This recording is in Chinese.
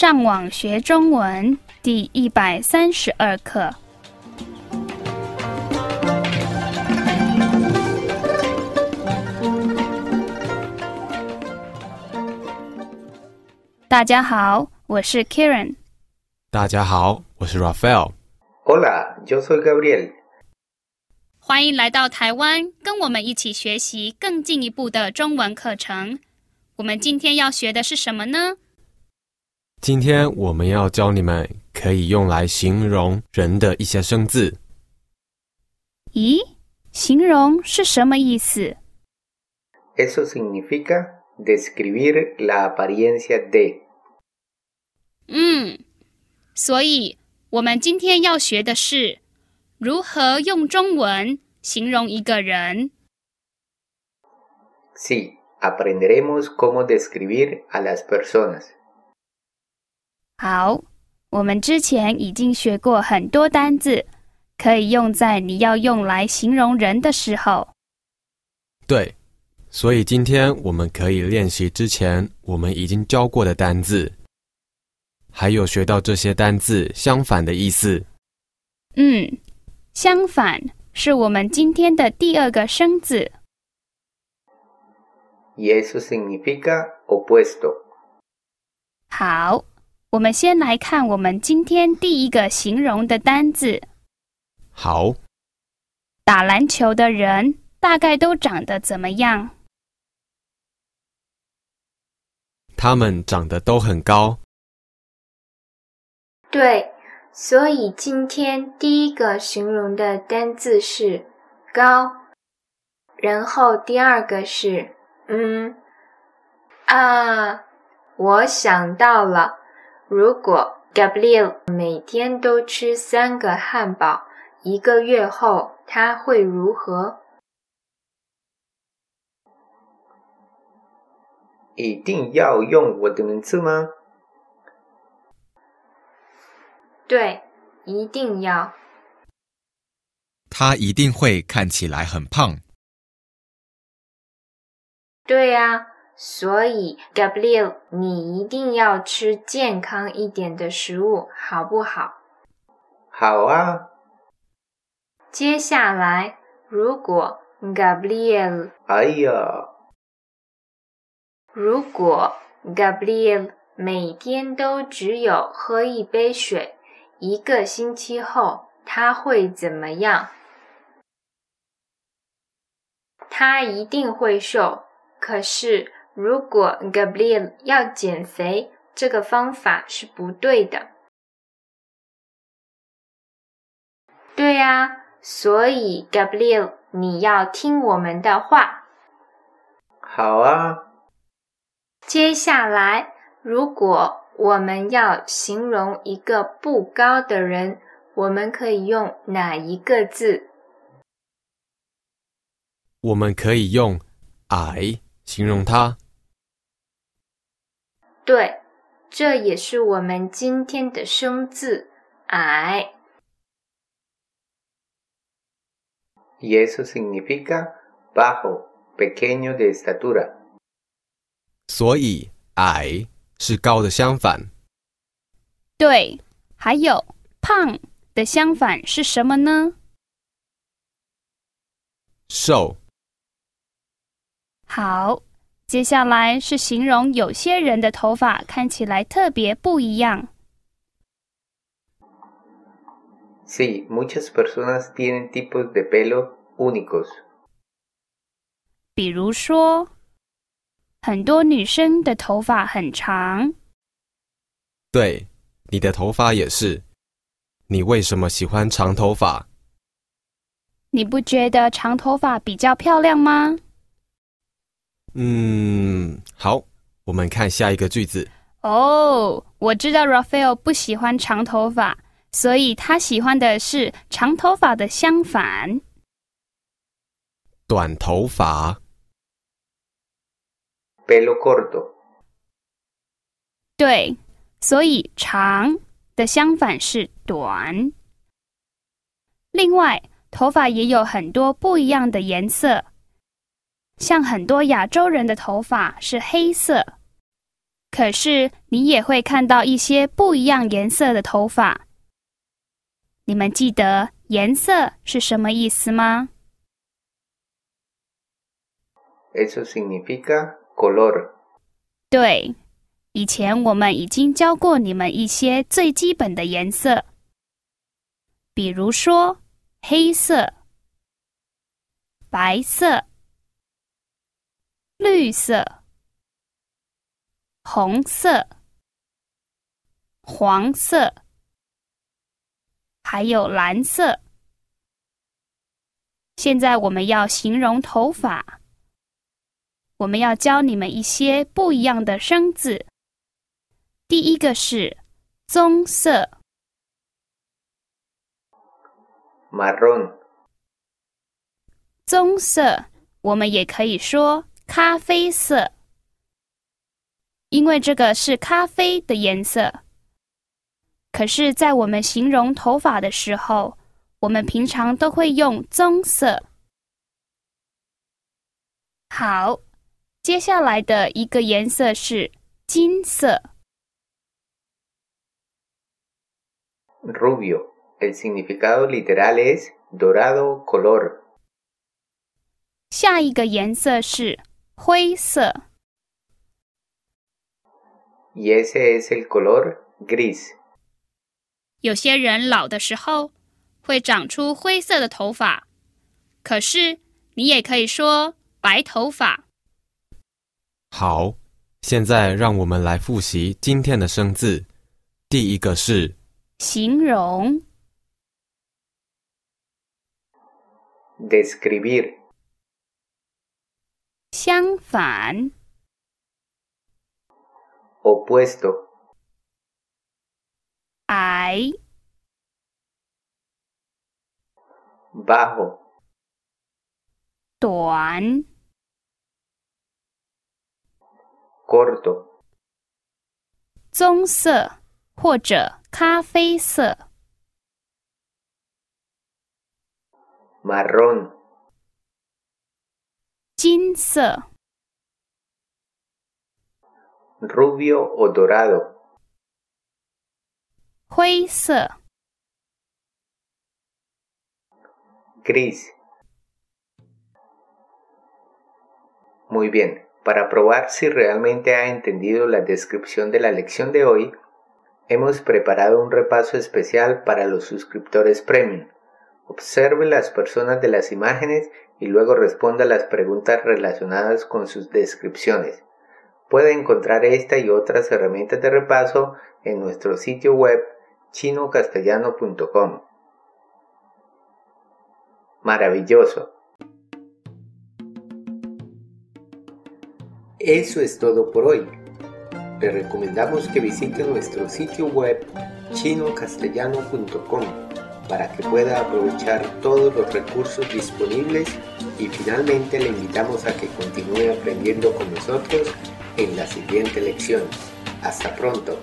上网学中文第一百三十二课。大家好，我是 Karen。大家好，我是 Raphael。Hola, yo soy Gabriel. 欢迎来到台湾，跟我们一起学习更进一步的中文课程。我们今天要学的是什么呢？今天我们要教你们可以用来形容人的一些生字。咦，形容是什么意思？Eso significa describir la apariencia de. 嗯，所以我们今天要学的是如何用中文形容一个人。Sí, aprenderemos cómo describir a las personas. 好，我们之前已经学过很多单字，可以用在你要用来形容人的时候。对，所以今天我们可以练习之前我们已经教过的单字，还有学到这些单字相反的意思。嗯，相反是我们今天的第二个生字。Y eso significa opuesto. 好，我们先来看我们今天第一个形容的单字。好，打篮球的人大概都长得怎么样？他们长得都很高。对，所以今天第一个形容的单字是高，然后第二个是嗯啊，我想到了，如果 Gabriel 每天都吃三个汉堡，一个月后他会如何？一定要用我的名字吗？对，一定要。他一定会看起来很胖。对呀、所以 Gabriel，你一定要吃健康一点的食物，好不好？好啊。接下来，如果 Gabriel，Ay, ya. 如果 Gabriel 每天都只有喝一杯水，一个星期后他会怎么样？他一定会瘦。可是，如果 Gabriel 要减肥，这个方法是不对的。对呀、所以 Gabriel，你要听我们的话。好啊。接下来，如果我们要形容一个不高的人，我们可以用哪一个字？我们可以用矮形容他。对，这也是我们今天的生字“矮 Y eso significa bajo, pequeño de estatura. 所以矮是高的相反。对，还有胖的相反是什么呢？瘦好，接下来是形容有些人的头发看起来特别不一样。Sí, muchas personas tienen tipos de pelo únicos. 比如说，很多女生的头发很长，对，你的头发也是。你为什么喜欢长头发？你不觉得长头发比较漂亮吗？嗯，好，我们看下一个句子。哦，我知道 Raphael 不喜欢长头发，所以他喜欢的是长头发的相反。短头发。Pelo corto. 对，所以长的相反是短。另外，头发也有很多不一样的颜色，像很多亚洲人的头发是黑色，可是你也会看到一些不一样颜色的头发。你们记得颜色是什么意思吗？Eso significa color. 对，以前我们已经教过你们一些最基本的颜色，比如说黑色、白色、绿色、红色、黄色，还有蓝色。现在我们要形容头发。我们要教你们一些不一样的生字。第一个是棕色，（marron），棕色我们也可以说咖啡色，因为这个是咖啡的颜色。可是，在我们形容头发的时候，我们平常都会用棕色。好。接下来的一个颜色是金色。Rubio. El significado literal es dorado color. 下一个颜色是灰色。Y ese es el color gris. 有些人老的时候会长出灰色的头发，可是你也可以说白头发。好，现在让我们来复习今天的生字。第一个是形容，Describir. 相反，Opuesto. 矮，Bajo. 短，Corto. 棕色或者咖啡色，Marrón. 金色， Rubio o dorado. 灰色， Gris. Muy bien. Para probar si realmente ha entendido la descripción de la lección de hoy, hemos preparado un repaso especial para los suscriptores premium. Observe las personas de las imágenes y luego responda las preguntas relacionadas con sus descripciones. Puede encontrar esta y otras herramientas de repaso en nuestro sitio web chinocastellano.com. Maravilloso. Eso es todo por hoy. Le recomendamos que visite nuestro sitio web chinocastellano.com para que pueda aprovechar todos los recursos disponibles y finalmente le invitamos a que continúe aprendiendo con nosotros en la siguiente lección. Hasta pronto.